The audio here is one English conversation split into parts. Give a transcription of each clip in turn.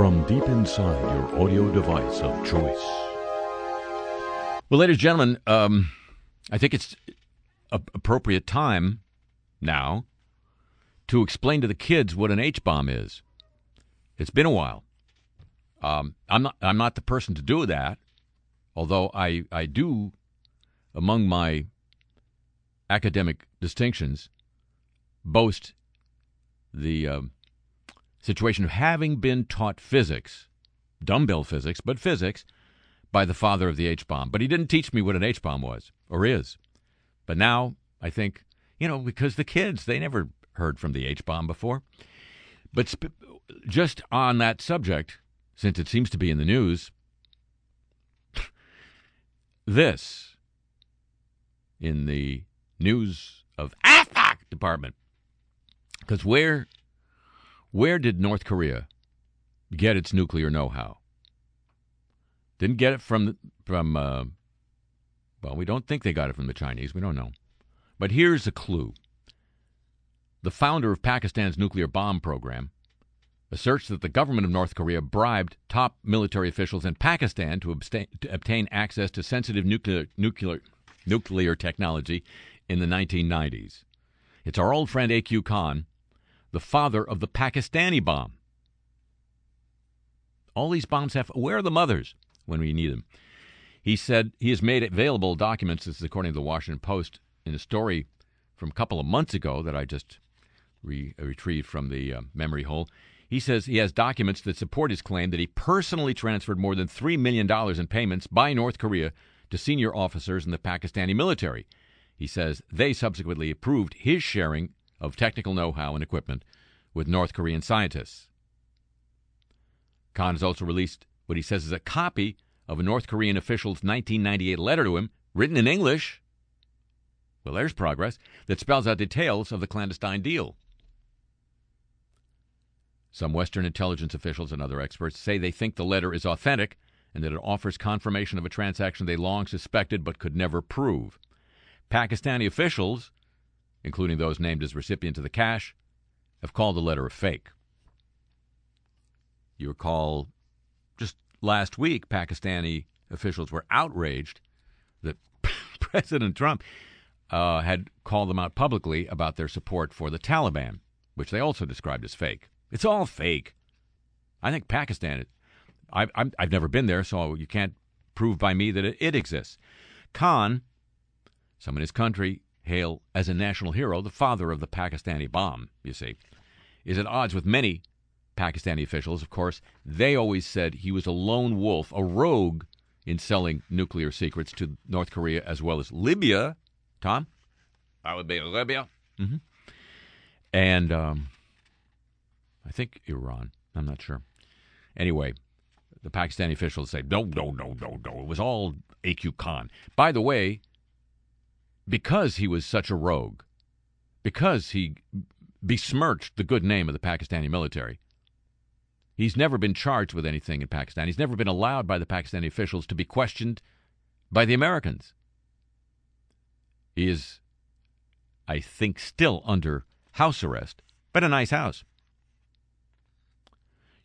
from deep inside your audio device of choice. Well, ladies and gentlemen, um, I think it's a- appropriate time now to explain to the kids what an H bomb is. It's been a while. Um, I'm not. I'm not the person to do that. Although I, I do, among my academic distinctions, boast the um, situation of having been taught physics, dumbbell physics, but physics, by the father of the H bomb. But he didn't teach me what an H bomb was or is. But now I think, you know, because the kids, they never heard from the H bomb before. But sp- just on that subject, since it seems to be in the news, this in the news of AfPak department. Because where where did North Korea get its nuclear know-how? Didn't get it from from uh, well, we don't think they got it from the Chinese. We don't know. But here's a clue. The founder of Pakistan's nuclear bomb program asserts that the government of North Korea bribed top military officials in Pakistan to, abstain, to obtain access to sensitive nuclear, nuclear, nuclear technology in the 1990s. It's our old friend A.Q. Khan, the father of the Pakistani bomb. All these bombs have. Where are the mothers when we need them? He said he has made available documents, this is according to the Washington Post, in a story from a couple of months ago that I just re- retrieved from the uh, memory hole. He says he has documents that support his claim that he personally transferred more than $3 million in payments by North Korea to senior officers in the Pakistani military. He says they subsequently approved his sharing of technical know how and equipment with North Korean scientists. Khan has also released what he says is a copy of a North Korean official's 1998 letter to him, written in English. Well, there's progress that spells out details of the clandestine deal. Some Western intelligence officials and other experts say they think the letter is authentic and that it offers confirmation of a transaction they long suspected but could never prove. Pakistani officials, including those named as recipients of the cash, have called the letter a fake. You recall just last week, Pakistani officials were outraged that President Trump uh, had called them out publicly about their support for the Taliban, which they also described as fake. It's all fake. I think Pakistan. I, I've never been there, so you can't prove by me that it, it exists. Khan, some in his country hail as a national hero, the father of the Pakistani bomb. You see, is at odds with many Pakistani officials. Of course, they always said he was a lone wolf, a rogue in selling nuclear secrets to North Korea as well as Libya. Tom, that would be Libya. Mm-hmm. And um, I think Iran. I'm not sure. Anyway, the Pakistani officials say, no, no, no, no, no. It was all AQ Khan. By the way, because he was such a rogue, because he besmirched the good name of the Pakistani military, he's never been charged with anything in Pakistan. He's never been allowed by the Pakistani officials to be questioned by the Americans. He is, I think, still under house arrest, but a nice house.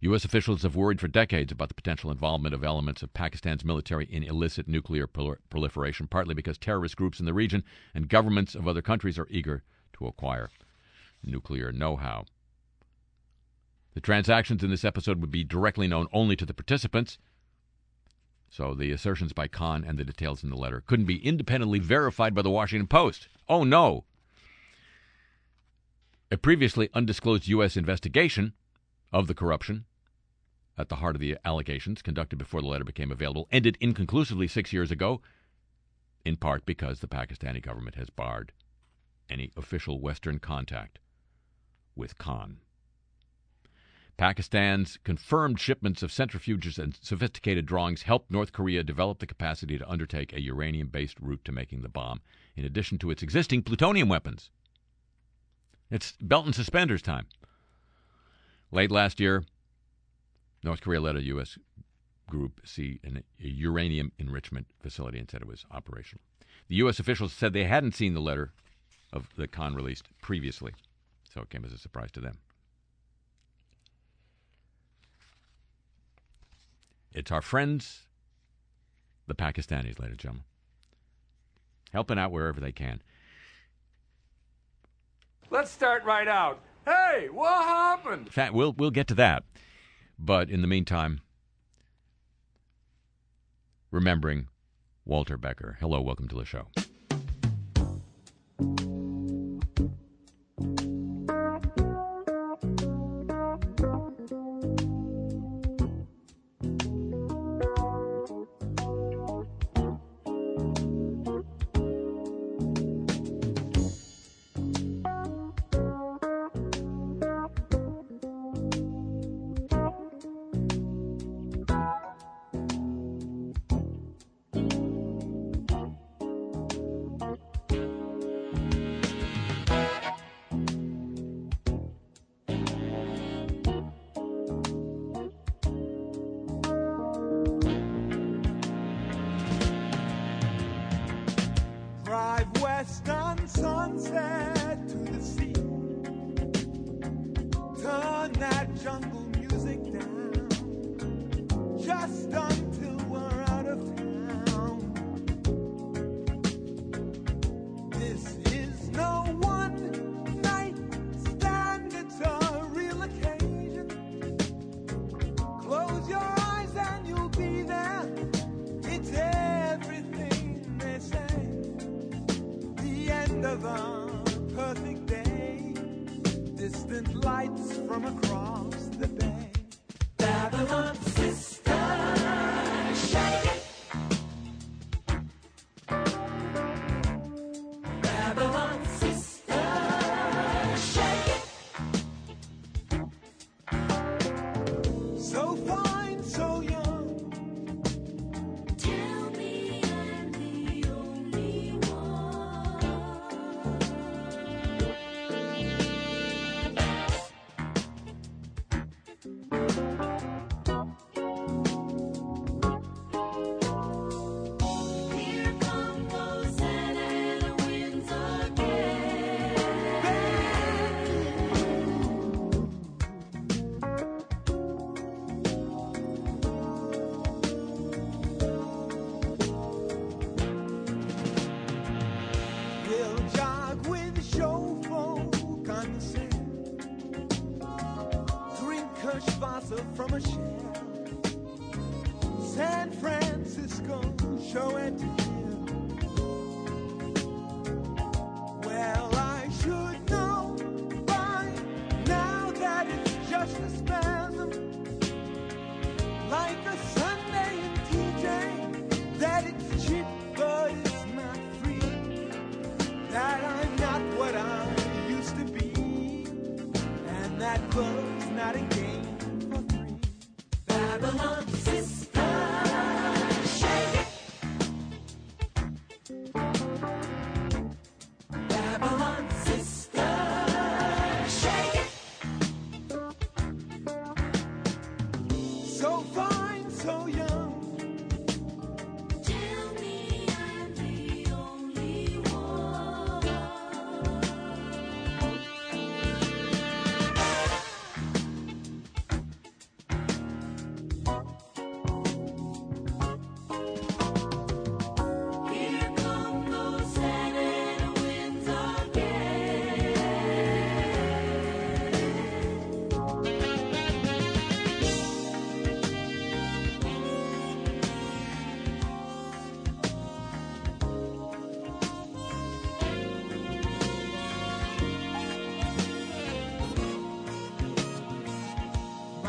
U.S. officials have worried for decades about the potential involvement of elements of Pakistan's military in illicit nuclear prol- proliferation, partly because terrorist groups in the region and governments of other countries are eager to acquire nuclear know how. The transactions in this episode would be directly known only to the participants, so the assertions by Khan and the details in the letter couldn't be independently verified by the Washington Post. Oh no! A previously undisclosed U.S. investigation of the corruption at the heart of the allegations conducted before the letter became available ended inconclusively six years ago, in part because the Pakistani government has barred any official Western contact with Khan. Pakistan's confirmed shipments of centrifuges and sophisticated drawings helped North Korea develop the capacity to undertake a uranium based route to making the bomb, in addition to its existing plutonium weapons. It's belt and suspenders time. Late last year, North Korea led a U.S. group see an, a uranium enrichment facility and said it was operational. The U.S. officials said they hadn't seen the letter of the Khan released previously, so it came as a surprise to them. It's our friends, the Pakistanis, ladies and gentlemen, helping out wherever they can. Let's start right out. Hey, what happened? Fat. we'll we'll get to that but in the meantime, remembering Walter Becker. Hello, welcome to the show.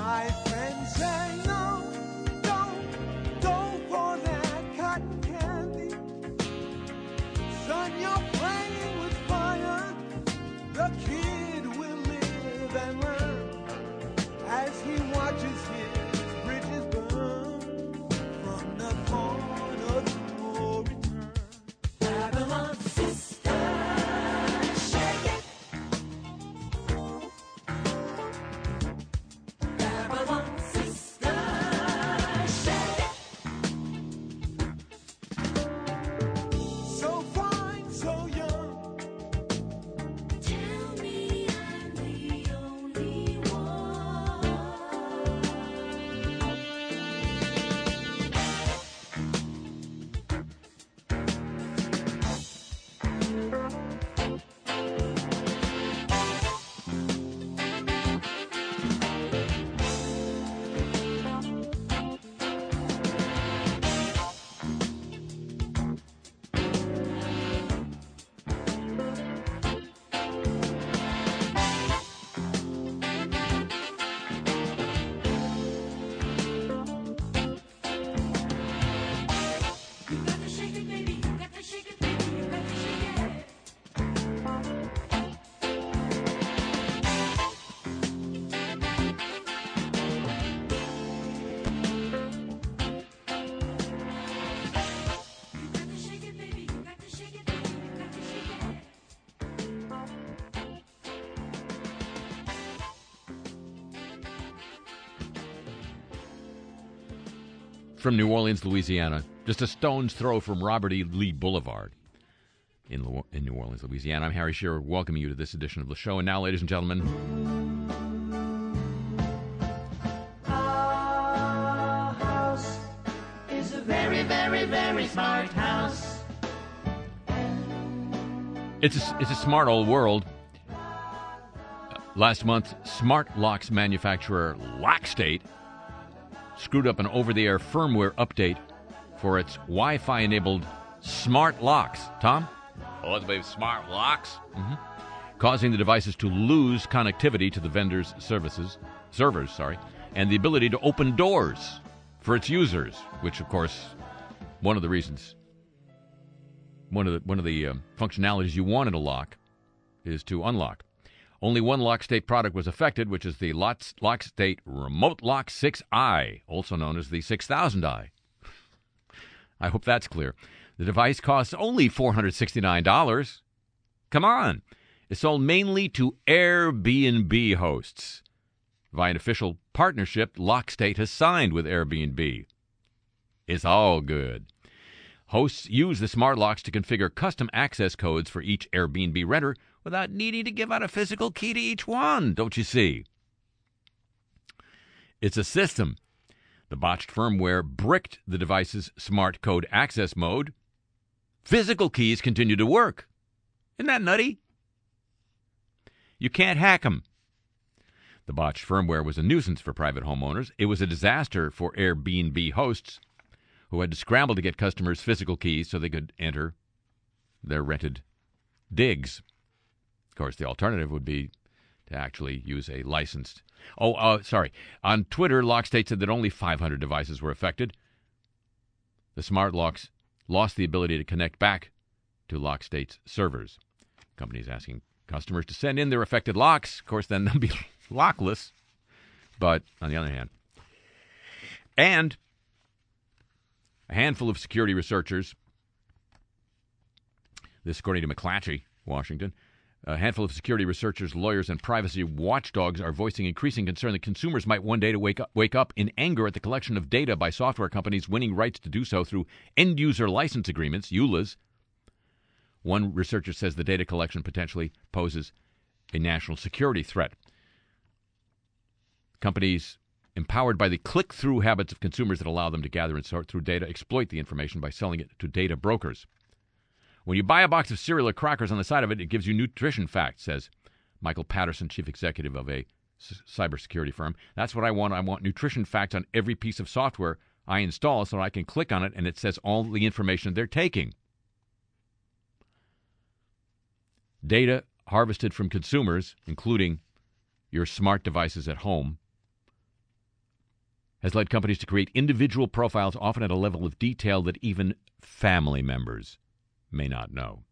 life. From New Orleans, Louisiana, just a stone's throw from Robert E. Lee Boulevard in, in New Orleans, Louisiana. I'm Harry Shearer, welcoming you to this edition of the show. And now, ladies and gentlemen, Our house is a very, very, very smart house. it's a, it's a smart old world. Last month, smart locks manufacturer Lockstate screwed up an over the air firmware update for its Wi Fi enabled smart locks. Tom? Oh, it's baby smart locks. causing the devices to lose connectivity to the vendor's services servers, sorry, and the ability to open doors for its users, which of course one of the reasons one of the one of the um, functionalities you want in a lock is to unlock. Only one Lockstate product was affected, which is the Lots- Lockstate Remote Lock 6i, also known as the 6000i. I hope that's clear. The device costs only $469. Come on. It's sold mainly to Airbnb hosts via an official partnership Lockstate has signed with Airbnb. It's all good. Hosts use the smart locks to configure custom access codes for each Airbnb renter without needing to give out a physical key to each one, don't you see? It's a system. The botched firmware bricked the device's smart code access mode. Physical keys continue to work. Isn't that nutty? You can't hack them. The botched firmware was a nuisance for private homeowners. It was a disaster for Airbnb hosts who had to scramble to get customers physical keys so they could enter their rented digs. Of course, the alternative would be to actually use a licensed. Oh, uh, sorry. On Twitter, Lockstate said that only 500 devices were affected. The smart locks lost the ability to connect back to Lockstate's servers. Companies asking customers to send in their affected locks. Of course, then they'll be lockless. But on the other hand, and a handful of security researchers, this according to McClatchy, Washington, a handful of security researchers, lawyers, and privacy watchdogs are voicing increasing concern that consumers might one day to wake up, wake up in anger at the collection of data by software companies winning rights to do so through end user license agreements, EULAs. One researcher says the data collection potentially poses a national security threat. Companies empowered by the click through habits of consumers that allow them to gather and sort through data exploit the information by selling it to data brokers. When you buy a box of cereal or crackers on the side of it, it gives you nutrition facts, says Michael Patterson, chief executive of a s- cybersecurity firm. That's what I want. I want nutrition facts on every piece of software I install so I can click on it and it says all the information they're taking. Data harvested from consumers, including your smart devices at home, has led companies to create individual profiles, often at a level of detail that even family members may not know.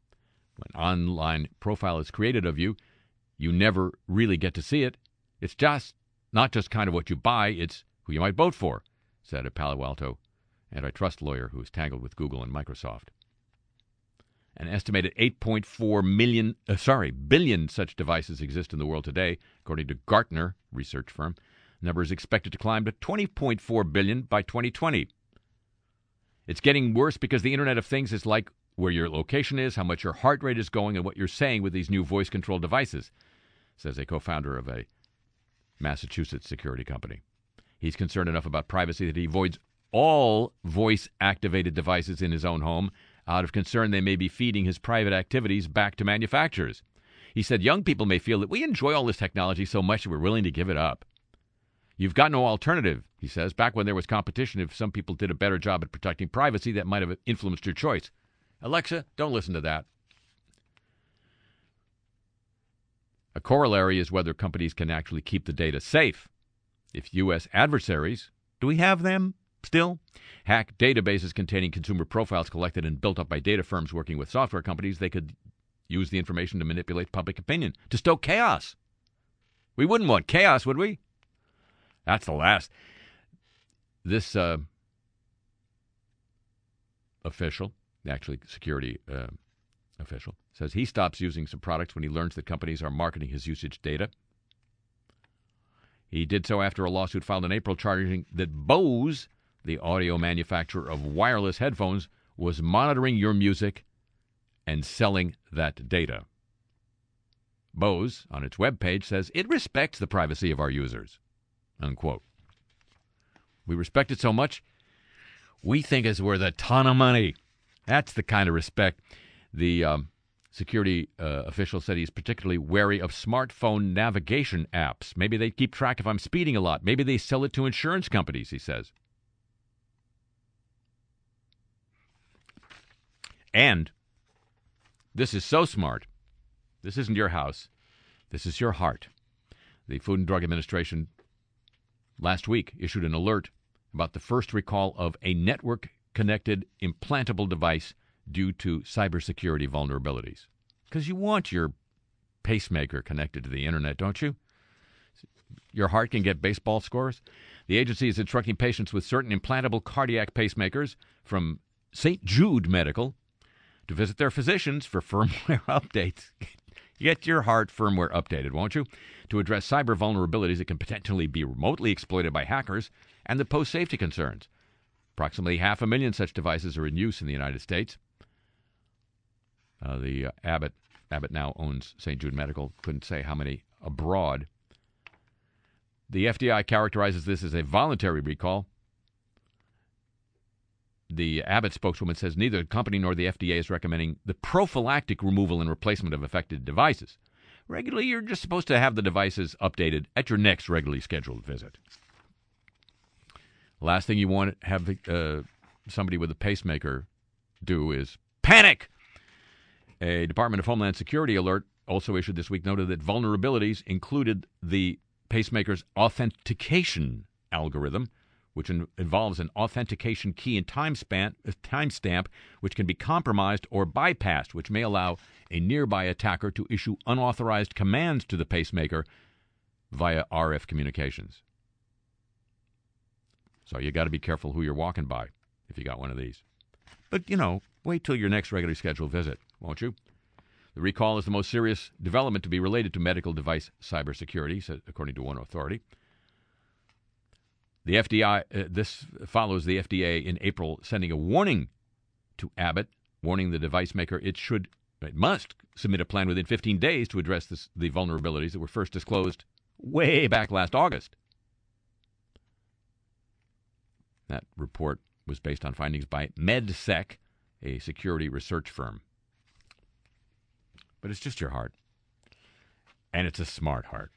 When online profile is created of you, you never really get to see it. It's just not just kind of what you buy, it's who you might vote for, said a Palo Alto antitrust lawyer who is tangled with Google and Microsoft. An estimated 8.4 million, uh, sorry, billion such devices exist in the world today, according to Gartner research firm. The number is expected to climb to 20.4 billion by 2020. It's getting worse because the Internet of Things is like where your location is, how much your heart rate is going, and what you're saying with these new voice controlled devices, says a co founder of a Massachusetts security company. He's concerned enough about privacy that he avoids all voice activated devices in his own home out of concern they may be feeding his private activities back to manufacturers. He said young people may feel that we enjoy all this technology so much that we're willing to give it up. You've got no alternative, he says. Back when there was competition, if some people did a better job at protecting privacy, that might have influenced your choice. Alexa, don't listen to that. A corollary is whether companies can actually keep the data safe. If U.S. adversaries, do we have them still? Hack databases containing consumer profiles collected and built up by data firms working with software companies, they could use the information to manipulate public opinion, to stoke chaos. We wouldn't want chaos, would we? That's the last. This uh, official, actually security uh, official, says he stops using some products when he learns that companies are marketing his usage data. He did so after a lawsuit filed in April charging that Bose the audio manufacturer of wireless headphones, was monitoring your music and selling that data. Bose, on its webpage, says it respects the privacy of our users. Unquote. We respect it so much, we think it's worth a ton of money. That's the kind of respect. The um, security uh, official said he's particularly wary of smartphone navigation apps. Maybe they keep track if I'm speeding a lot. Maybe they sell it to insurance companies, he says. And this is so smart. This isn't your house. This is your heart. The Food and Drug Administration last week issued an alert about the first recall of a network connected implantable device due to cybersecurity vulnerabilities. Because you want your pacemaker connected to the internet, don't you? Your heart can get baseball scores. The agency is instructing patients with certain implantable cardiac pacemakers from St. Jude Medical to visit their physicians for firmware updates. Get your heart firmware updated, won't you? To address cyber vulnerabilities that can potentially be remotely exploited by hackers and the post safety concerns. Approximately half a million such devices are in use in the United States. Uh, the uh, Abbott Abbott now owns St. Jude Medical. Couldn't say how many abroad. The FDI characterizes this as a voluntary recall. The Abbott spokeswoman says neither the company nor the FDA is recommending the prophylactic removal and replacement of affected devices. Regularly, you're just supposed to have the devices updated at your next regularly scheduled visit. Last thing you want to have uh, somebody with a pacemaker do is panic. A Department of Homeland Security alert also issued this week noted that vulnerabilities included the pacemaker's authentication algorithm, which in- involves an authentication key and time span, timestamp, which can be compromised or bypassed, which may allow a nearby attacker to issue unauthorized commands to the pacemaker via RF communications. So you got to be careful who you're walking by if you got one of these. But, you know, wait till your next regularly scheduled visit, won't you? The recall is the most serious development to be related to medical device cybersecurity, according to one authority. The FDA, uh, this follows the FDA in April sending a warning to Abbott, warning the device maker it should, it must submit a plan within 15 days to address this, the vulnerabilities that were first disclosed way back last August. That report was based on findings by MedSec, a security research firm. But it's just your heart. And it's a smart heart.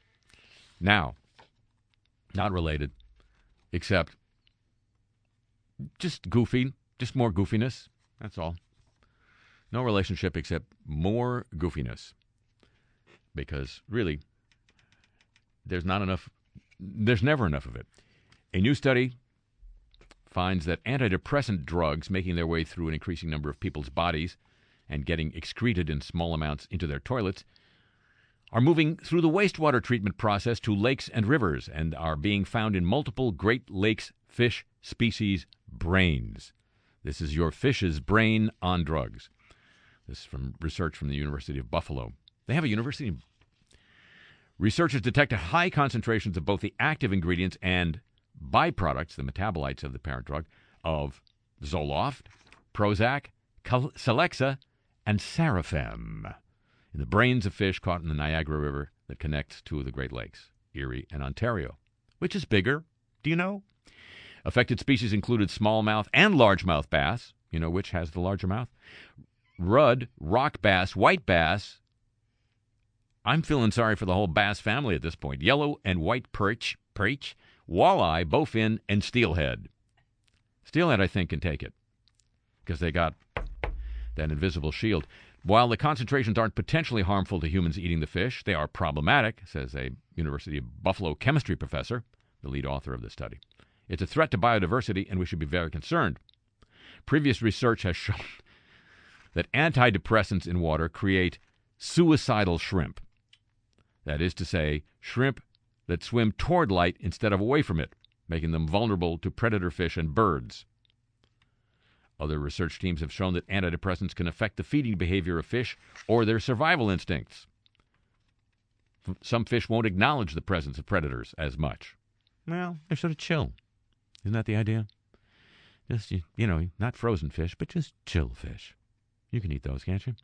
Now, not related, except just goofy, just more goofiness. That's all. No relationship except more goofiness. Because really, there's not enough, there's never enough of it. A new study finds that antidepressant drugs making their way through an increasing number of people's bodies and getting excreted in small amounts into their toilets are moving through the wastewater treatment process to lakes and rivers and are being found in multiple Great Lakes fish species brains. This is your fish's brain on drugs. This is from research from the University of Buffalo. They have a university. Researchers detected high concentrations of both the active ingredients and byproducts, the metabolites of the parent drug, of Zoloft, Prozac, Celexa, and Sarafem in the brains of fish caught in the Niagara River that connects two of the Great Lakes, Erie and Ontario. Which is bigger? Do you know? Affected species included smallmouth and largemouth bass. You know which has the larger mouth? Rudd, rock bass, white bass. I'm feeling sorry for the whole bass family at this point. Yellow and white perch, perch, walleye, bowfin, and steelhead. Steelhead, I think, can take it because they got that invisible shield. While the concentrations aren't potentially harmful to humans eating the fish, they are problematic, says a University of Buffalo chemistry professor, the lead author of the study. It's a threat to biodiversity, and we should be very concerned. Previous research has shown that antidepressants in water create suicidal shrimp. That is to say, shrimp that swim toward light instead of away from it, making them vulnerable to predator fish and birds. Other research teams have shown that antidepressants can affect the feeding behavior of fish or their survival instincts. Some fish won't acknowledge the presence of predators as much. Well, they're sort of chill. Isn't that the idea? Just, you, you know, not frozen fish, but just chill fish. You can eat those, can't you?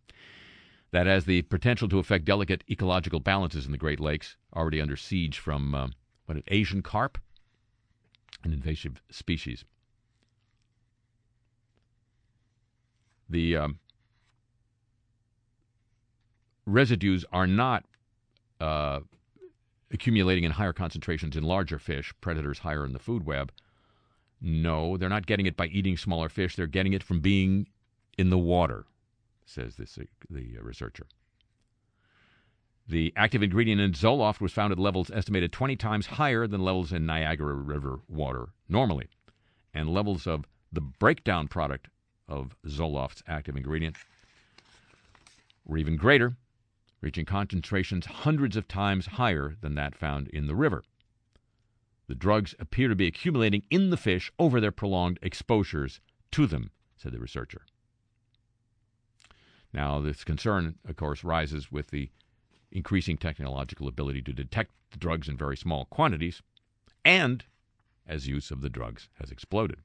That has the potential to affect delicate ecological balances in the Great Lakes, already under siege from uh, what, an Asian carp, an invasive species. The um, residues are not uh, accumulating in higher concentrations in larger fish, predators higher in the food web. No, they're not getting it by eating smaller fish. They're getting it from being in the water, says this, the uh, researcher. The active ingredient in Zoloft was found at levels estimated 20 times higher than levels in Niagara River water normally, and levels of the breakdown product of Zoloft's active ingredient were even greater, reaching concentrations hundreds of times higher than that found in the river. The drugs appear to be accumulating in the fish over their prolonged exposures to them, said the researcher. Now, this concern, of course, rises with the increasing technological ability to detect the drugs in very small quantities and as use of the drugs has exploded.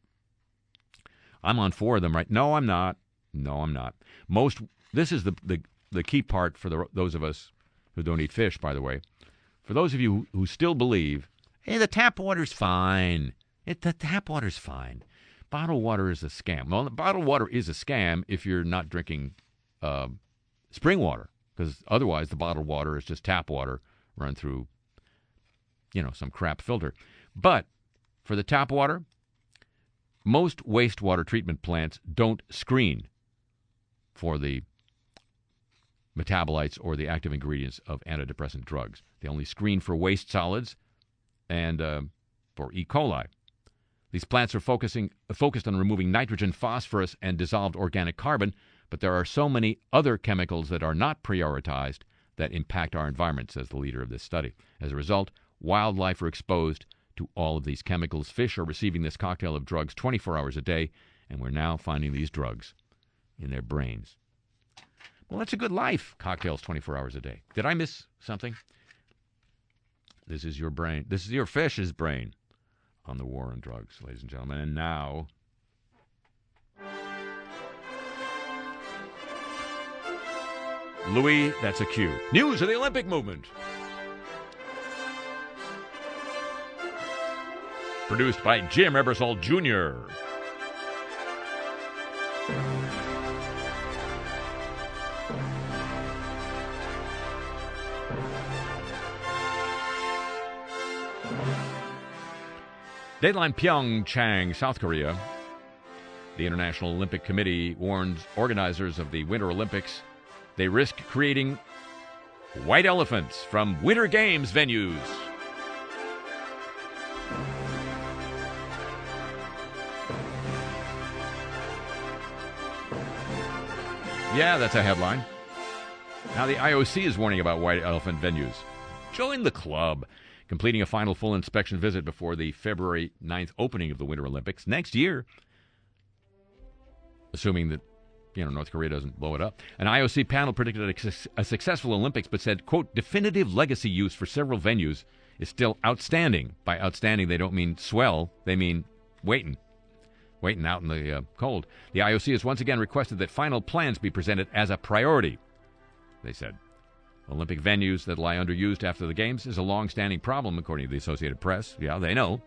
I'm on four of them, right? No, I'm not. No, I'm not. Most, this is the, the, the key part for the, those of us who don't eat fish, by the way. For those of you who, still believe, hey, the tap water's fine. It, the tap water's fine. Bottled water is a scam. Well, bottled water is a scam if you're not drinking uh, spring water, because otherwise the bottled water is just tap water run through, you know, some crap filter. But for the tap water, most wastewater treatment plants don't screen for the metabolites or the active ingredients of antidepressant drugs. They only screen for waste solids and uh, for E. coli. These plants are focusing focused on removing nitrogen, phosphorus, and dissolved organic carbon, but there are so many other chemicals that are not prioritized that impact our environment, says the leader of this study. As a result, wildlife are exposed to all of these chemicals. Fish are receiving this cocktail of drugs 24 hours a day, and we're now finding these drugs in their brains. Well, that's a good life, cocktails 24 hours a day. Did I miss something? This is your brain. This is your fish's brain on the war on drugs, ladies and gentlemen. And now. Louis, that's a cue. News of the Olympic movement. Produced by Jim Ebersol Jr. Dateline Pyeongchang, South Korea. The International Olympic Committee warns organizers of the Winter Olympics they risk creating white elephants from Winter Games venues. Yeah, that's a headline. Now, the IOC is warning about white elephant venues. Join the club completing a final full inspection visit before the February 9th opening of the Winter Olympics next year, assuming that you know North Korea doesn't blow it up. An IOC panel predicted a, a successful Olympics, but said, "quote definitive legacy use for several venues is still outstanding." By outstanding, they don't mean swell; they mean waiting, waiting out in the uh, cold. The IOC has once again requested that final plans be presented as a priority. They said. Olympic venues that lie underused after the Games is a long-standing problem, according to the Associated Press. Yeah, they know.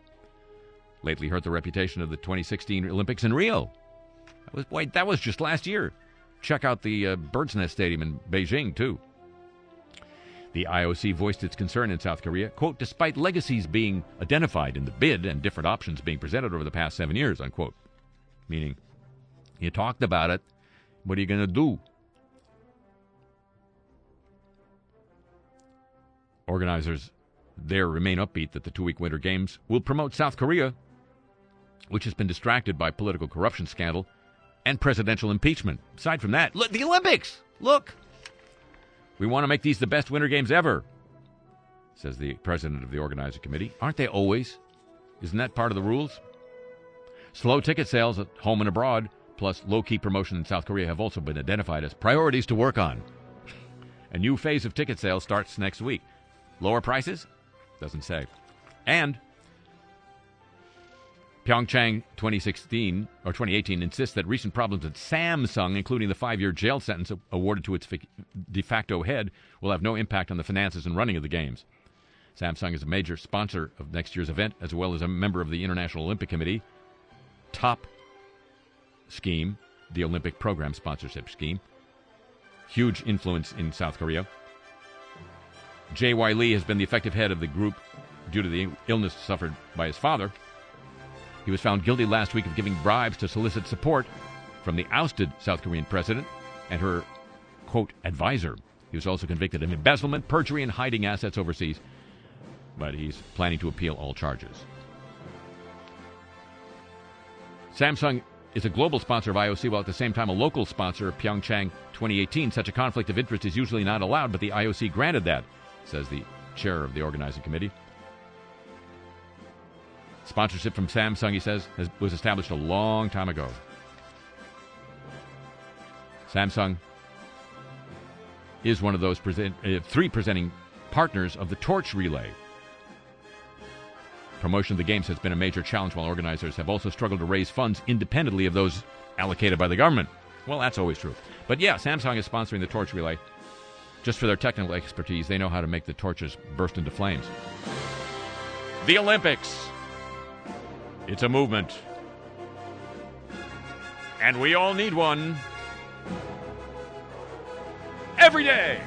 Lately hurt the reputation of the 2016 Olympics in Rio. Was wait, that was just last year. Check out the uh, Bird's Nest Stadium in Beijing too. The IOC voiced its concern in South Korea, quote, despite legacies being identified in the bid and different options being presented over the past seven years, unquote. Meaning, you talked about it. What are you going to do? Organizers there remain upbeat that the two week Winter Games will promote South Korea, which has been distracted by political corruption scandal and presidential impeachment. Aside from that, look, the Olympics! Look! We want to make these the best Winter Games ever, says the president of the organizing committee. Aren't they always? Isn't that part of the rules? Slow ticket sales at home and abroad, plus low key promotion in South Korea, have also been identified as priorities to work on. A new phase of ticket sales starts next week. Lower prices? Doesn't say. And Pyeongchang 2016 or 2018 insists that recent problems at Samsung, including the five-year jail sentence awarded to its de facto head, will have no impact on the finances and running of the games. Samsung is a major sponsor of next year's event, as well as a member of the International Olympic Committee top scheme, the Olympic program sponsorship scheme. Huge influence in South Korea. J.Y. Lee has been the effective head of the group due to the illness suffered by his father. He was found guilty last week of giving bribes to solicit support from the ousted South Korean president and her, quote, advisor. He was also convicted of embezzlement, perjury, and hiding assets overseas, but he's planning to appeal all charges. Samsung is a global sponsor of IOC, while at the same time a local sponsor of Pyeongchang 2018. Such a conflict of interest is usually not allowed, but the IOC granted that, says the chair of the organizing committee. Sponsorship from Samsung, he says, has, was established a long time ago. Samsung is one of those present, uh, three presenting partners of the Torch Relay. Promotion of the games has been a major challenge, while organizers have also struggled to raise funds independently of those allocated by the government. Well, that's always true. But yeah, Samsung is sponsoring the Torch Relay. Just for their technical expertise, they know how to make the torches burst into flames. The Olympics. It's a movement. And we all need one. Every day.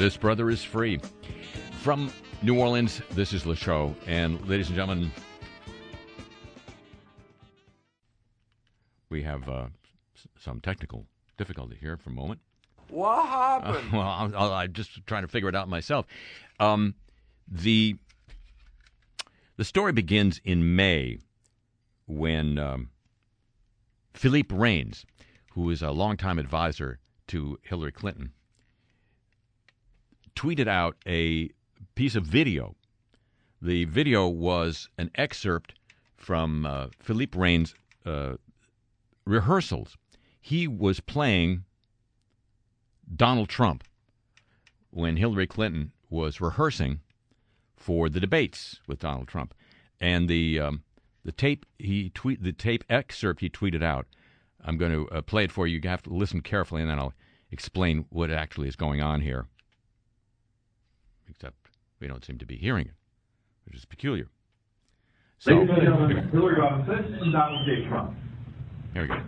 This brother is free. From New Orleans, this is Show. And ladies and gentlemen, we have uh, some technical difficulty here for a moment. What happened? well, I'll, I'll, I'm just trying to figure it out myself. Um, the the story begins in May when um, Philippe Reines, who is a longtime advisor to Hillary Clinton, tweeted out a piece of video. The video was an excerpt from uh, Philippe Reines' uh, rehearsals. He was playing Donald Trump when Hillary Clinton was rehearsing for the debates with Donald Trump, and the um, the tape he tweet the tape excerpt he tweeted out. I'm going to uh, play it for you. You have to listen carefully, and then I'll explain what actually is going on here. Except we don't seem to be hearing it, which is peculiar. So Ladies and gentlemen, Hillary Robinson and Donald J. Trump. here we go.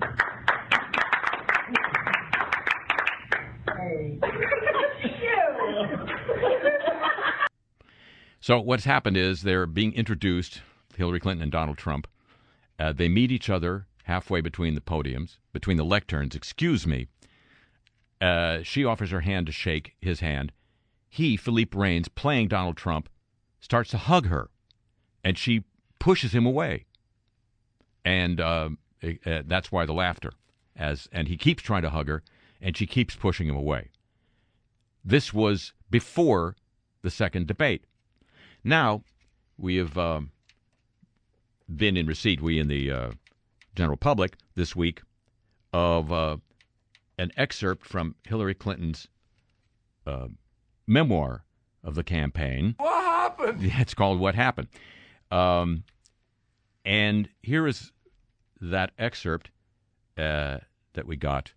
So what's happened is they're being introduced, Hillary Clinton and Donald Trump. Uh, they meet each other halfway between the podiums, between the lecterns. Excuse me. Uh, she offers her hand to shake his hand. He, Philippe Reines, playing Donald Trump, starts to hug her, and she pushes him away. And uh, uh, that's why the laughter. As and he keeps trying to hug her, and she keeps pushing him away. This was before the second debate. Now, we have um, been in receipt, we in the uh, general public this week, of uh, an excerpt from Hillary Clinton's uh, memoir of the campaign. What happened? Yeah, It's called What Happened. Um, and here is that excerpt uh, that we got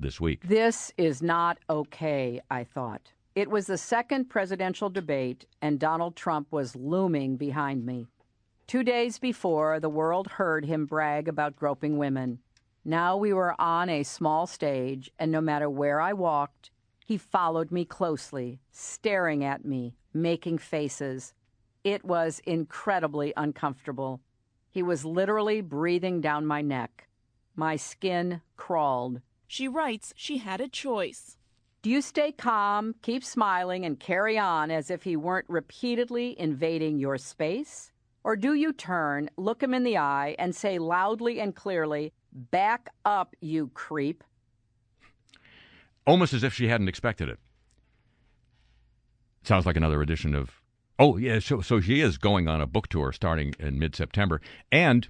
this week. This is not okay, I thought. It was the second presidential debate, and Donald Trump was looming behind me. Two days before, the world heard him brag about groping women. Now we were on a small stage, and no matter where I walked, he followed me closely, staring at me, making faces. It was incredibly uncomfortable. He was literally breathing down my neck. My skin crawled. She writes she had a choice. Do you stay calm, keep smiling, and carry on as if he weren't repeatedly invading your space? Or do you turn, look him in the eye, and say loudly and clearly, Back up, you creep? Almost as if she hadn't expected it. Sounds like another edition of. Oh yeah, so so she is going on a book tour starting in mid September, and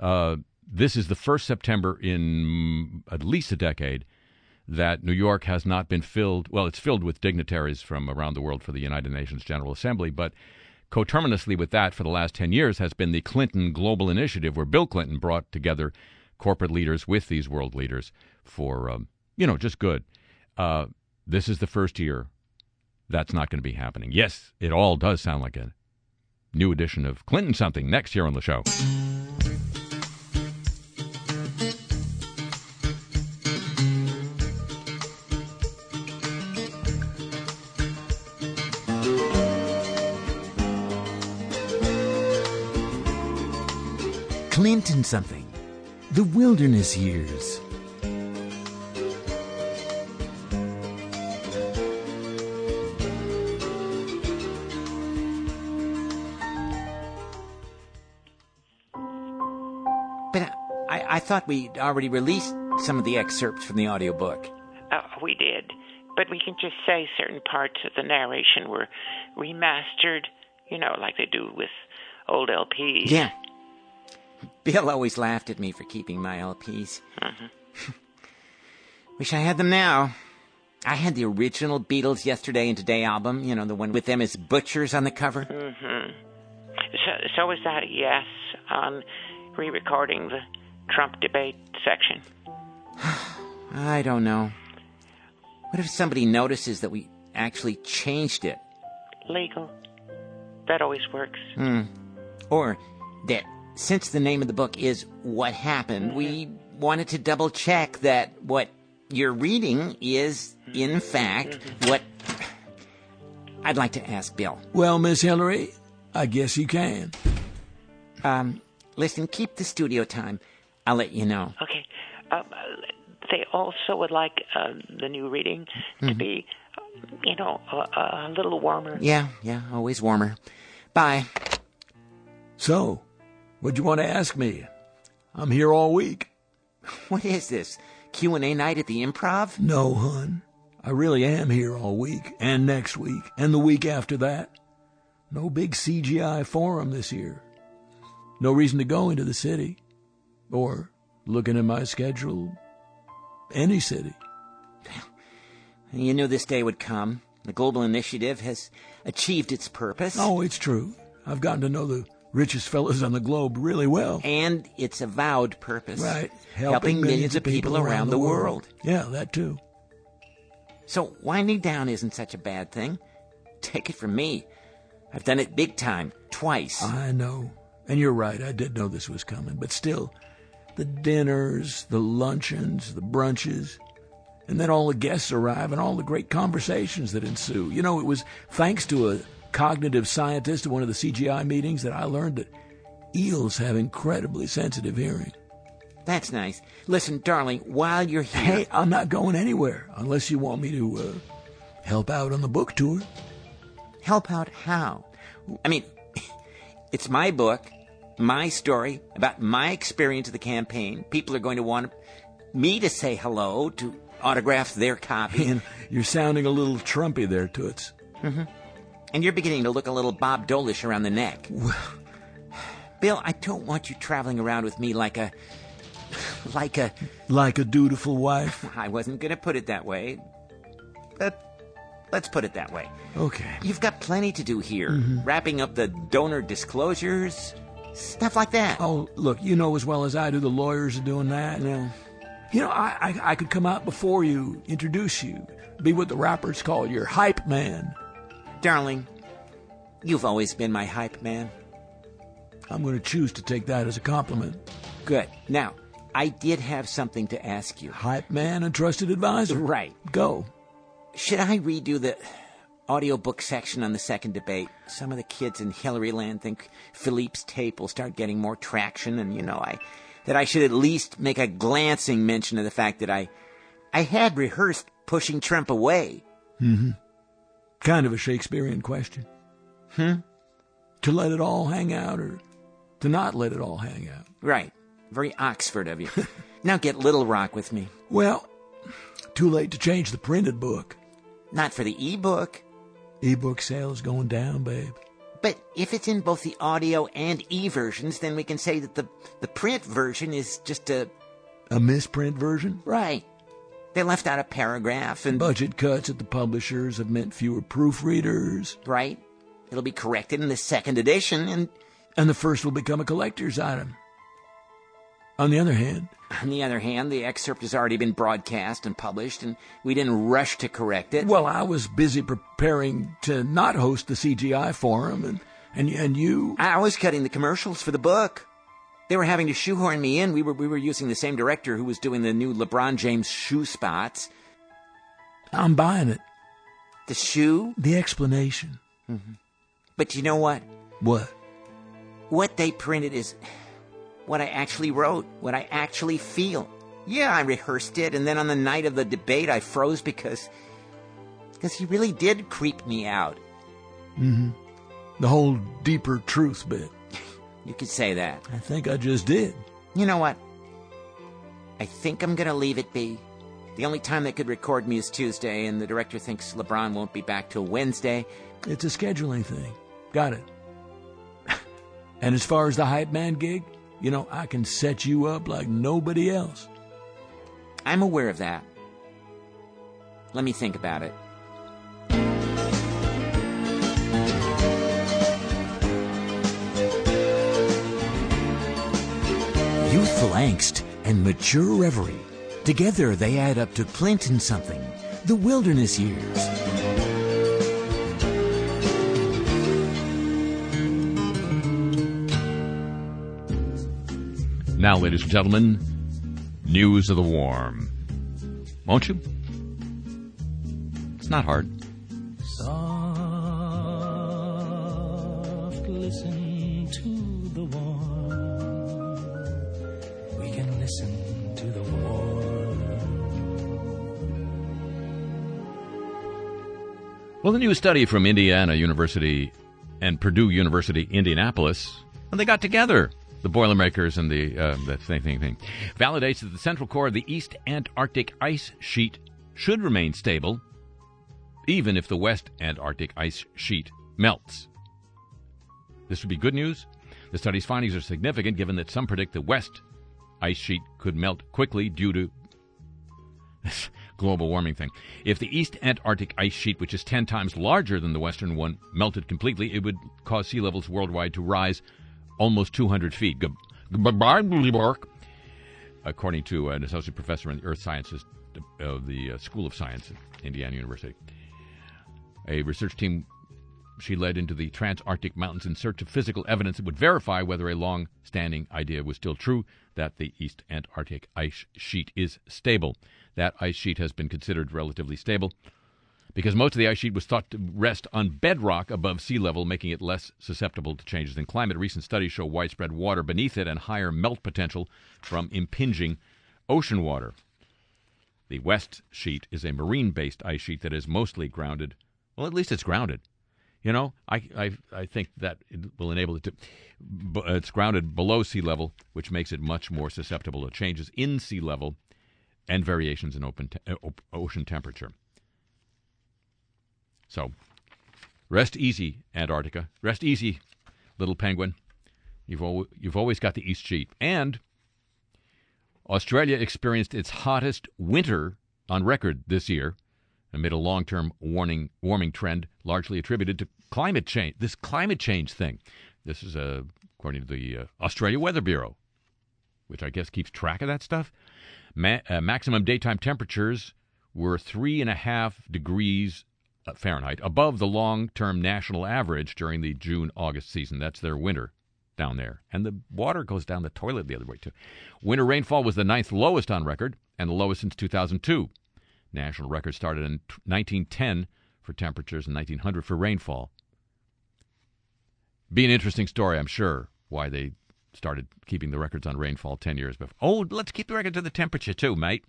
uh, this is the first September in at least a decade that New York has not been filled. Well, it's filled with dignitaries from around the world for the United Nations General Assembly, but coterminously with that, for the last ten years, has been the Clinton Global Initiative, where Bill Clinton brought together corporate leaders with these world leaders for um, you know just good. Uh, this is the first year that's not going to be happening. Yes, it all does sound like a new edition of Clintonsomething next year on the show. Clintonsomething. The wilderness years. Thought we'd already released some of the excerpts from the audiobook. Uh, we did, but we can just say certain parts of the narration were remastered, you know, like they do with old LPs. Yeah. Bill always laughed at me for keeping my LPs. Mm-hmm. Wish I had them now. I had the original Beatles Yesterday and Today album, you know, the one with them as butchers on the cover. Mm-hmm. So, so is that a yes on re-recording the Trump debate section? I don't know. What if somebody notices that we actually changed it? Legal. That always works. Hmm. Or that since the name of the book is What Happened, we wanted to double check that what you're reading is, in fact, what I'd like to ask Bill. Well, Miss Hillary, I guess you can. Um, listen, keep the studio time. I'll let you know. Okay. Um, they also would like uh, the new reading to be, uh, you know, a, a little warmer. Yeah, yeah, always warmer. Bye. So, what'd you want to ask me? I'm here all week. What is this? Q&A night at the Improv? No, hun. I really am here all week, and next week, and the week after that. No big CGI forum this year. No reason to go into the city. Or, looking at my schedule, any city. You knew this day would come. The global initiative has achieved its purpose. Oh, it's true. I've gotten to know the richest fellows on the globe really well. And its avowed purpose. Right. Helping, millions of people around the world. Yeah, that too. So winding down isn't such a bad thing. Take it from me. I've done it big time, twice. I know. And you're right, I did know this was coming. But still, the dinners, the luncheons, the brunches, and then all the guests arrive and all the great conversations that ensue. You know, it was thanks to a cognitive scientist at one of the CGI meetings that I learned that eels have incredibly sensitive hearing. That's nice. Listen, darling, while you're here. Hey, I'm not going anywhere unless you want me to uh, help out on the book tour. Help out how? I mean, it's my book, my story about my experience of the campaign. People are going to want me to say hello, to autograph their copy. And you're sounding a little Trumpy there, Toots. Mm-hmm. And you're beginning to look a little Bob Dolish around the neck. Well, Bill, I don't want you traveling around with me like a. like a. Like a dutiful wife? I wasn't going to put it that way. But let's put it that way. Okay. You've got plenty to do here. Mhm. Wrapping up the donor disclosures, stuff like that. Oh, look, you know as well as I do the lawyers are doing that. No. You know, I, I, I could come out before you, introduce you, be what the rappers call your hype man. Darling, you've always been my hype man. I'm going to choose to take that as a compliment. Good. Now, I did have something to ask you. Hype man and trusted advisor. Right. Go. Should I redo the audiobook section on the second debate? Some of the kids in Hillary Land think Philippe's tape will start getting more traction, and you know, I that I should at least make a glancing mention of the fact that I I had rehearsed pushing Trump away. Mm-hmm. Kind of a Shakespearean question. Hmm? To let it all hang out or to not let it all hang out. Right. Very Oxford of you. now get Little Rock with me. Well, too late to change the printed book. Not for the e-book. E-book sales going down, babe. But if it's in both the audio and e versions, then we can say that the, the print version is just a. A misprint version? Right. They left out a paragraph and. Budget cuts at the publishers have meant fewer proofreaders. Right. It'll be corrected in the second edition and. And the first will become a collector's item. On the other hand, On the other hand, the excerpt has already been broadcast and published, and we didn't rush to correct it. well, I was busy preparing to not host the CGI forum, and and and you. I was cutting the commercials for the book. They were having to shoehorn me in. We were we were using the same director who was doing the new LeBron James shoe spots. I'm buying it. The shoe, The explanation. Mm-hmm. but you know what? What? What they printed is what I actually wrote, what I actually feel. Yeah, I rehearsed it, and then on the night of the debate, I froze because because he really did creep me out. Mm-hmm. The whole deeper truth bit. You could say that. I think I just did. You know what? I think I'm gonna leave it be. The only time they could record me is Tuesday, and the director thinks LeBron won't be back till Wednesday. It's a scheduling thing. Got it. and as far as the hype man gig, you know, I can set you up like nobody else. I'm aware of that. Let me think about it. Youthful angst and mature reverie. Together they add up to Clintonsomething. The wilderness years. Now, ladies and gentlemen, news of the warm. Won't you? It's not hard. Soft listen to the warm. We can listen to the warm. Well, the new study from Indiana University and Purdue University, Indianapolis, and they got together, the Boilermakers and the uh, the thing, thing, thing, validates that the central core of the East Antarctic ice sheet should remain stable, even if the West Antarctic ice sheet melts. This would be good news. The study's findings are significant given that some predict the West ice sheet could melt quickly due to this global warming thing. If the East Antarctic ice sheet, which is 10 times larger than the Western one, melted completely, it would cause sea levels worldwide to rise almost 200 feet. According to an associate professor in the earth sciences of the uh, School of Science at Indiana University. A research team she led into the Transantarctic Mountains in search of physical evidence that would verify whether a long standing idea was still true that the East Antarctic ice sheet is stable. That ice sheet has been considered relatively stable because most of the ice sheet was thought to rest on bedrock above sea level, making it less susceptible to changes in climate. Recent studies show widespread water beneath it and higher melt potential from impinging ocean water. The west sheet is a marine based ice sheet that is mostly grounded. Well, at least it's grounded. You know, I, I, I think that it will enable it to. It's grounded below sea level, which makes it much more susceptible to changes in sea level and variations in open te- ocean temperature. So, rest easy, Antarctica. Rest easy, little penguin. You've, al- you've always got the East Sheet. And Australia experienced its hottest winter on record this year amid a long term warning warming trend largely attributed to climate change. This climate change thing. This is uh, according to the uh, Australia Weather Bureau, which I guess keeps track of that stuff. Ma- uh, maximum daytime temperatures were three and a half degrees Uh, Fahrenheit above the long term national average during the June August season. That's their winter down there. And the water goes down the toilet the other way, too. Winter rainfall was the ninth lowest on record and the lowest since 2002. National record started in 1910 for temperatures and 1900 for rainfall. Be an interesting story, I'm sure, why they started keeping the records on rainfall 10 years before. Oh, let's keep the records of the temperature too, mate.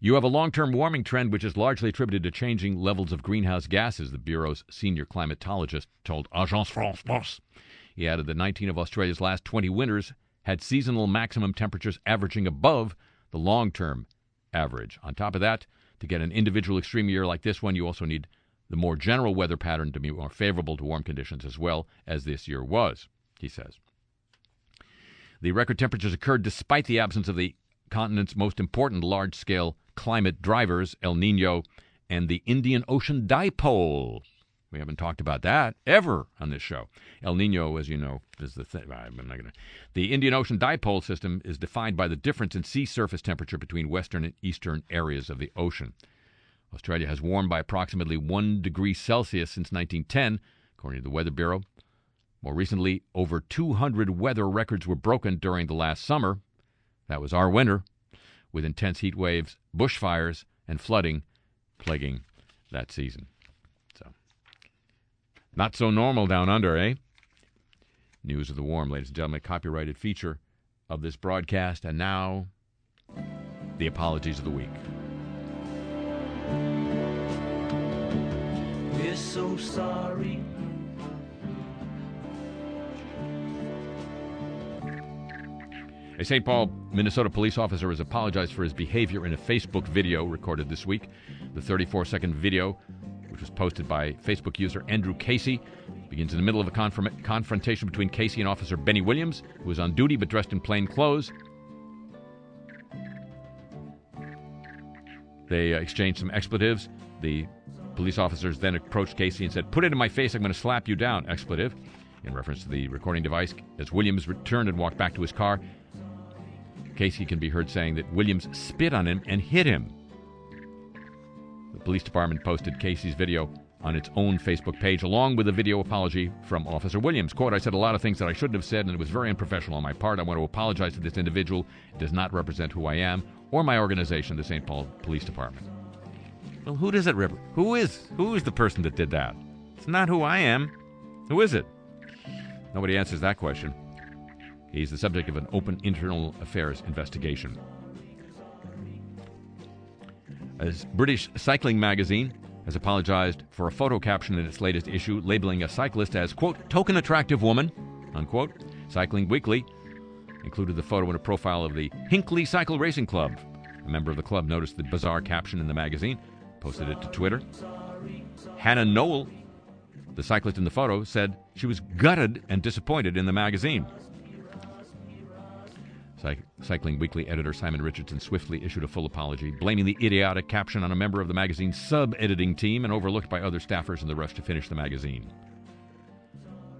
You have a long term warming trend which is largely attributed to changing levels of greenhouse gases, the Bureau's senior climatologist told Agence France Presse. He added that 19 of Australia's last 20 winters had seasonal maximum temperatures averaging above the long term average. On top of that, to get an individual extreme year like this one, you also need the more general weather pattern to be more favorable to warm conditions as well as this year was, he says. The record temperatures occurred despite the absence of the continent's most important large scale climate drivers, El Nino and the Indian Ocean Dipole. We haven't talked about that ever on this show. El Nino, as you know, is the thing. I'm not gonna. The Indian Ocean dipole system is defined by the difference in sea surface temperature between western and eastern areas of the ocean. Australia has warmed by approximately one degree Celsius since 1910, according to the Weather Bureau. More recently, over 200 weather records were broken during the last summer. That was our winter, with intense heat waves, bushfires, and flooding plaguing that season. So, not so normal down under, eh? News of the Warm, ladies and gentlemen, copyrighted feature of this broadcast. And now, the apologies of the week. We're so sorry. A St. Paul, Minnesota police officer has apologized for his behavior in a Facebook video recorded this week. The 34 second video which was posted by Facebook user Andrew Casey. Begins in the middle of a confront- confrontation between Casey and Officer Benny Williams, who was on duty but dressed in plain clothes. They uh, exchanged some expletives. The police officers then approached Casey and said, Put it in my face, I'm going to slap you down, expletive, in reference to the recording device. As Williams returned and walked back to his car, Casey can be heard saying that Williams spit on him and hit him. The police department posted Casey's video on its own Facebook page, along with a video apology from Officer Williams. Quote, I said a lot of things that I shouldn't have said, and it was very unprofessional on my part. I want to apologize to this individual. It does not represent who I am or my organization, the St. Paul Police Department. Well, who does it represent? Who is who is the person that did that? It's not who I am. Who is it? Nobody answers that question. He's the subject of an open internal affairs investigation. A British cycling magazine has apologized for a photo caption in its latest issue labeling a cyclist as, quote, token attractive woman, unquote. Cycling Weekly included the photo in a profile of the Hinckley Cycle Racing Club. A member of the club noticed the bizarre caption in the magazine, posted it to Twitter. Hannah Noel, the cyclist in the photo, said she was gutted and disappointed in the magazine. Cycling Weekly editor Simon Richardson swiftly issued a full apology, blaming the idiotic caption on a member of the magazine's sub editing team and overlooked by other staffers in the rush to finish the magazine.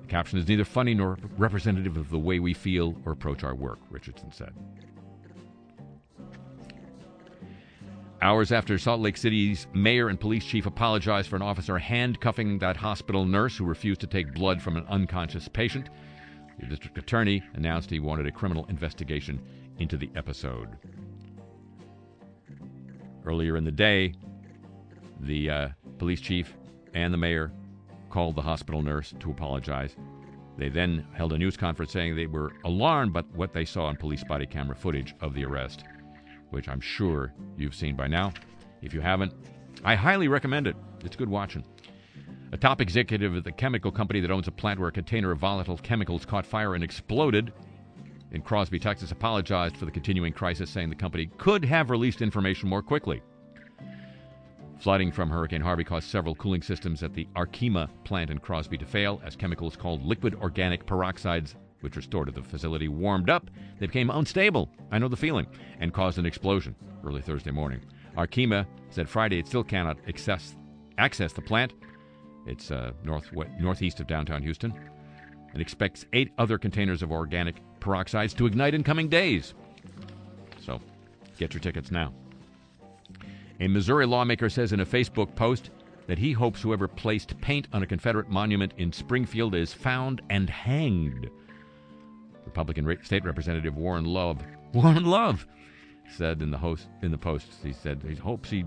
The caption is neither funny nor representative of the way we feel or approach our work, Richardson said. Hours after Salt Lake City's mayor and police chief apologized for an officer handcuffing that hospital nurse who refused to take blood from an unconscious patient, the district attorney announced he wanted a criminal investigation into the episode. Earlier in the day, the uh, police chief and the mayor called the hospital nurse to apologize. They then held a news conference saying they were alarmed by what they saw on police body camera footage of the arrest, which I'm sure you've seen by now. If you haven't, I highly recommend it. It's good watching. A top executive of the chemical company that owns a plant where a container of volatile chemicals caught fire and exploded in Crosby, Texas, apologized for the continuing crisis, saying the company could have released information more quickly. Flooding from Hurricane Harvey caused several cooling systems at the Arkema plant in Crosby to fail as chemicals called liquid organic peroxides, which were stored at the facility, warmed up. They became unstable. I know the feeling, and caused an explosion early Thursday morning. Arkema said Friday it still cannot access, access the plant it's uh, north, northeast of downtown Houston and expects eight other containers of organic peroxides to ignite in coming days. So get your tickets now. A Missouri lawmaker says in a Facebook post that he hopes whoever placed paint on a Confederate monument in Springfield is found and hanged. Republican State Representative Warren Love, Warren Love, said in the host in the post, he said he hopes he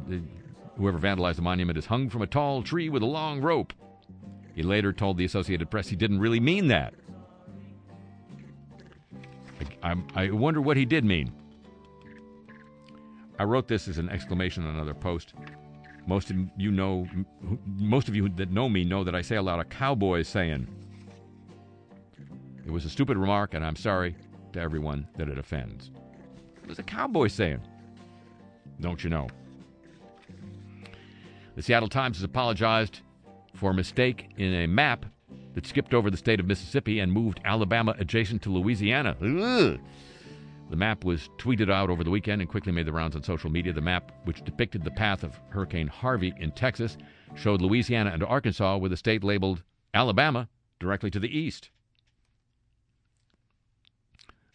Whoever vandalized the monument is hung from a tall tree with a long rope. He later told the Associated Press he didn't really mean that. I, I, I wonder what he did mean. I wrote this as an exclamation on another post. Most of you know, most of you that know me know that I say a lot of cowboys saying. It was a stupid remark, and I'm sorry to everyone that it offends. It was a cowboy saying. Don't you know? The Seattle Times has apologized for a mistake in a map that skipped over the state of Mississippi and moved Alabama adjacent to Louisiana. Ugh. The map was tweeted out over the weekend and quickly made the rounds on social media. The map, which depicted the path of Hurricane Harvey in Texas, showed Louisiana and Arkansas with a state labeled Alabama directly to the east.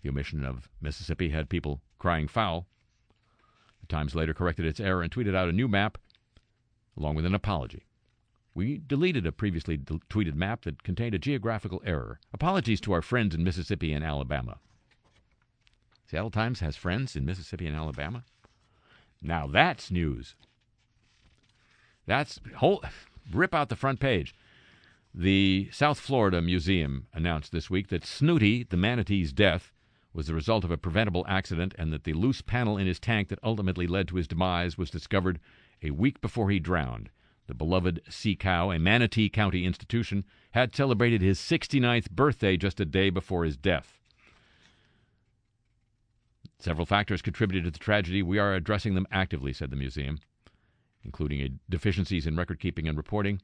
The omission of Mississippi had people crying foul. The Times later corrected its error and tweeted out a new map along with an apology. We deleted a previously tweeted map that contained a geographical error. Apologies to our friends in Mississippi and Alabama. Seattle Times has friends in Mississippi and Alabama? Now that's news. That's whole rip out the front page. The South Florida Museum announced this week that Snooty, the manatee's death, was the result of a preventable accident and that the loose panel in his tank that ultimately led to his demise was discovered a week before he drowned, the beloved Sea Cow, a Manatee County institution, had celebrated his 69th birthday just a day before his death. Several factors contributed to the tragedy. We are addressing them actively, said the museum, including deficiencies in record keeping and reporting,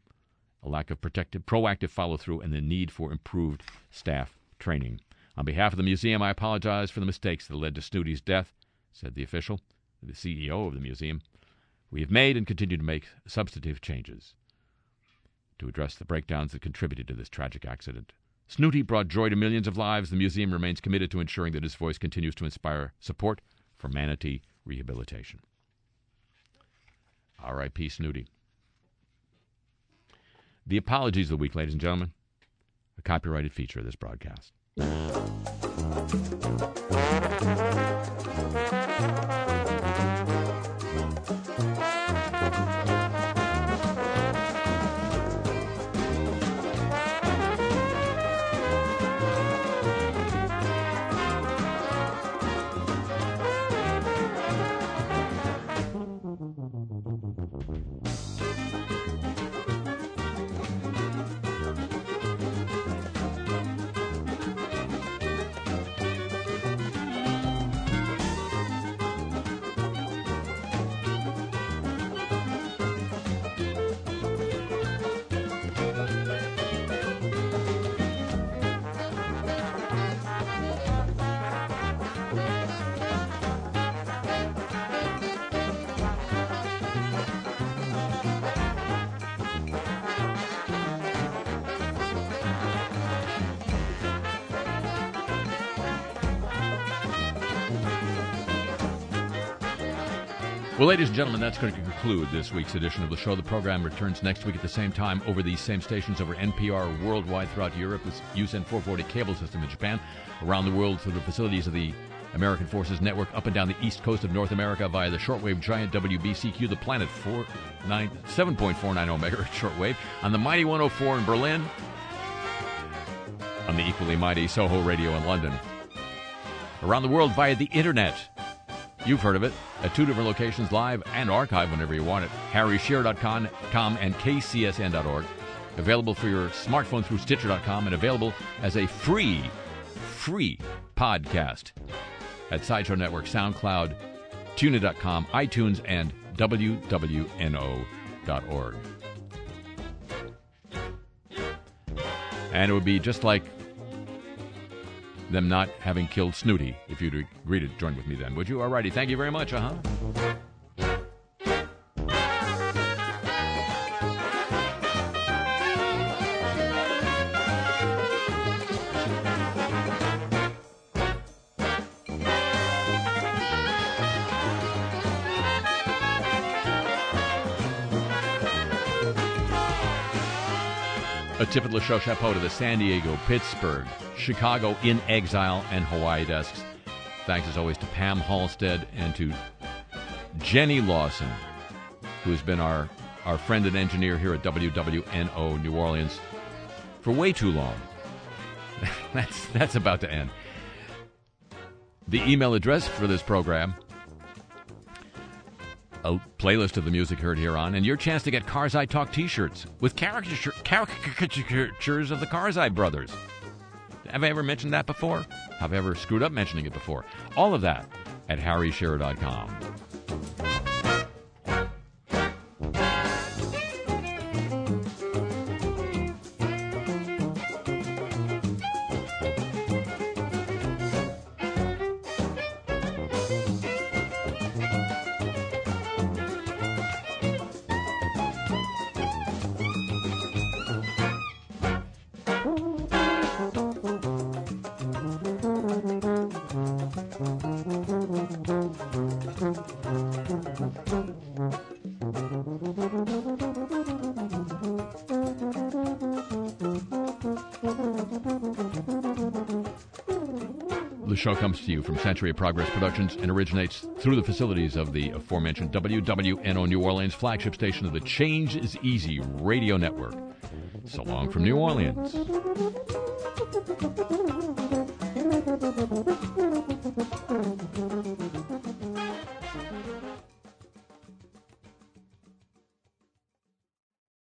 a lack of protective, proactive follow through, and the need for improved staff training. On behalf of the museum, I apologize for the mistakes that led to Snooty's death, said the official, the CEO of the museum. We have made and continue to make substantive changes to address the breakdowns that contributed to this tragic accident. Snooty brought joy to millions of lives. The museum remains committed to ensuring that his voice continues to inspire support for manatee rehabilitation. R.I.P. Snooty. The apologies of the week, ladies and gentlemen, a copyrighted feature of this broadcast. Well, ladies and gentlemen, that's going to conclude this week's edition of the show. The program returns next week at the same time over these same stations over NPR worldwide throughout Europe, with USEN 440 cable system in Japan, around the world through the facilities of the American Forces Network, up and down the east coast of North America via the shortwave giant WBCQ, the planet 49 7.49 megahertz shortwave, on the mighty 104 in Berlin, on the equally mighty Soho Radio in London, around the world via the internet. You've heard of it at two different locations, live and archive whenever you want it. HarryShearer.com com, and KCSN.org. Available for your smartphone through Stitcher.com and available as a free, free podcast at Sideshow Network, SoundCloud, TuneIn.com, iTunes, and WWNO.org. And it would be just like them not having killed Snooty if you'd agree to join with me then, would you? Alrighty, thank you very much, uh huh. A tip of the show chapeau to the San Diego, Pittsburgh, Chicago in exile, and Hawaii desks. Thanks as always to Pam Halstead and to Jenny Lawson, who has been our, our friend and engineer here at WWNO New Orleans for way too long. that's, that's about to end. The email address for this program a playlist of the music heard here on, and your chance to get Cars I Talk t-shirts with caricature, caricatures of the Karzai brothers. Have I ever mentioned that before? Have I ever screwed up mentioning it before? All of that at harryshearer.com. show comes to you from Century of Progress Productions and originates through the facilities of the aforementioned WWNO New Orleans flagship station of the Change is Easy radio network. So long from New Orleans.